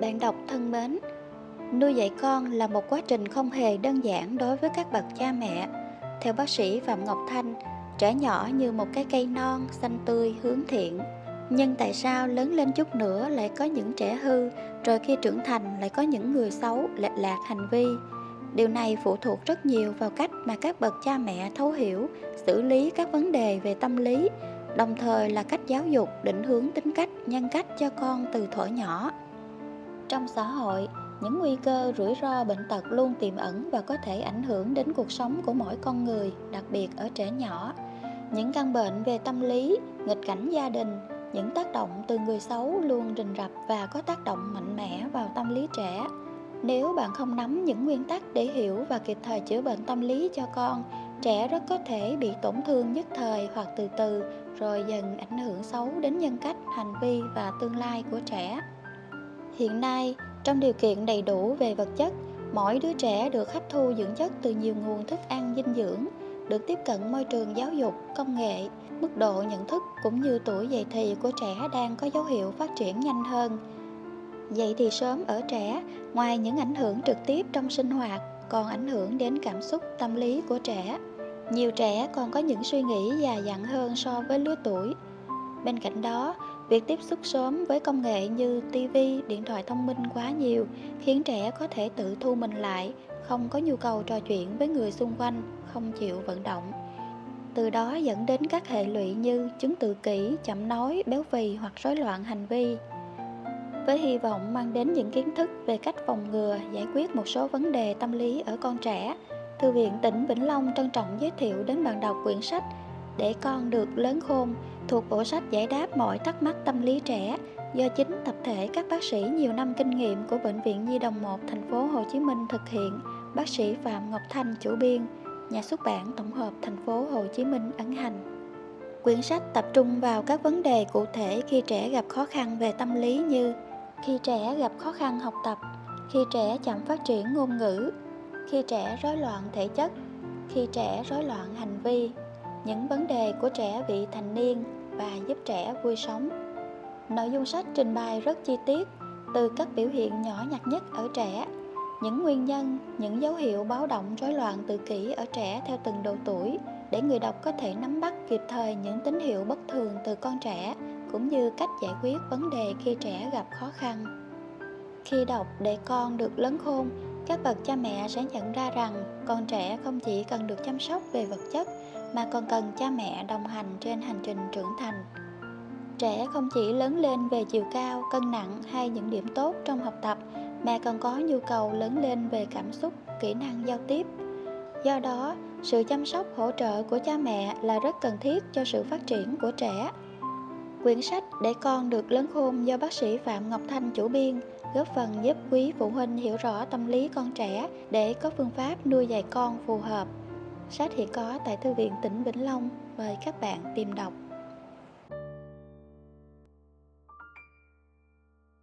Bạn đọc thân mến, nuôi dạy con là một quá trình không hề đơn giản đối với các bậc cha mẹ. Theo bác sĩ Phạm Ngọc Thanh, trẻ nhỏ như một cái cây non, xanh tươi, hướng thiện. Nhưng tại sao lớn lên chút nữa lại có những trẻ hư, rồi khi trưởng thành lại có những người xấu, lệch lạc hành vi? Điều này phụ thuộc rất nhiều vào cách mà các bậc cha mẹ thấu hiểu, xử lý các vấn đề về tâm lý, đồng thời là cách giáo dục định hướng tính cách, nhân cách cho con từ thuở nhỏ. Trong xã hội, những nguy cơ rủi ro bệnh tật luôn tiềm ẩn và có thể ảnh hưởng đến cuộc sống của mỗi con người, đặc biệt ở trẻ nhỏ. Những căn bệnh về tâm lý, nghịch cảnh gia đình, những tác động từ người xấu luôn rình rập và có tác động mạnh mẽ vào tâm lý trẻ. Nếu bạn không nắm những nguyên tắc để hiểu và kịp thời chữa bệnh tâm lý cho con, trẻ rất có thể bị tổn thương nhất thời hoặc từ từ rồi dần ảnh hưởng xấu đến nhân cách, hành vi và tương lai của trẻ. Hiện nay, trong điều kiện đầy đủ về vật chất, mỗi đứa trẻ được hấp thu dưỡng chất từ nhiều nguồn thức ăn dinh dưỡng, được tiếp cận môi trường giáo dục, công nghệ, mức độ nhận thức cũng như tuổi dậy thì của trẻ đang có dấu hiệu phát triển nhanh hơn. Dậy thì sớm ở trẻ, ngoài những ảnh hưởng trực tiếp trong sinh hoạt, còn ảnh hưởng đến cảm xúc, tâm lý của trẻ. Nhiều trẻ còn có những suy nghĩ già dặn hơn so với lứa tuổi. Bên cạnh đó, Việc tiếp xúc sớm với công nghệ như TV, điện thoại thông minh quá nhiều khiến trẻ có thể tự thu mình lại, không có nhu cầu trò chuyện với người xung quanh, không chịu vận động. Từ đó dẫn đến các hệ lụy như chứng tự kỷ, chậm nói, béo phì hoặc rối loạn hành vi. Với hy vọng mang đến những kiến thức về cách phòng ngừa, giải quyết một số vấn đề tâm lý ở con trẻ, Thư viện tỉnh Vĩnh Long trân trọng giới thiệu đến bạn đọc quyển sách Để con được lớn khôn thuộc bộ sách giải đáp mọi thắc mắc tâm lý trẻ do chính tập thể các bác sĩ nhiều năm kinh nghiệm của Bệnh viện Nhi đồng 1 thành phố Hồ Chí Minh thực hiện, bác sĩ Phạm Ngọc Thanh chủ biên, nhà xuất bản tổng hợp thành phố Hồ Chí Minh ấn hành. Quyển sách tập trung vào các vấn đề cụ thể khi trẻ gặp khó khăn về tâm lý như khi trẻ gặp khó khăn học tập, khi trẻ chậm phát triển ngôn ngữ, khi trẻ rối loạn thể chất, khi trẻ rối loạn hành vi, những vấn đề của trẻ vị thành niên và giúp trẻ vui sống. Nội dung sách trình bày rất chi tiết, từ các biểu hiện nhỏ nhặt nhất ở trẻ, những nguyên nhân, những dấu hiệu báo động rối loạn tự kỷ ở trẻ theo từng độ tuổi để người đọc có thể nắm bắt kịp thời những tín hiệu bất thường từ con trẻ cũng như cách giải quyết vấn đề khi trẻ gặp khó khăn. Khi đọc để con được lớn khôn, các bậc cha mẹ sẽ nhận ra rằng con trẻ không chỉ cần được chăm sóc về vật chất mà còn cần cha mẹ đồng hành trên hành trình trưởng thành. Trẻ không chỉ lớn lên về chiều cao, cân nặng hay những điểm tốt trong học tập mà còn có nhu cầu lớn lên về cảm xúc, kỹ năng giao tiếp. Do đó, sự chăm sóc hỗ trợ của cha mẹ là rất cần thiết cho sự phát triển của trẻ. Quyển sách Để con được lớn khôn do bác sĩ Phạm Ngọc Thanh chủ biên góp phần giúp quý phụ huynh hiểu rõ tâm lý con trẻ để có phương pháp nuôi dạy con phù hợp. Sách hiện có tại Thư viện tỉnh Vĩnh Long, mời các bạn tìm đọc.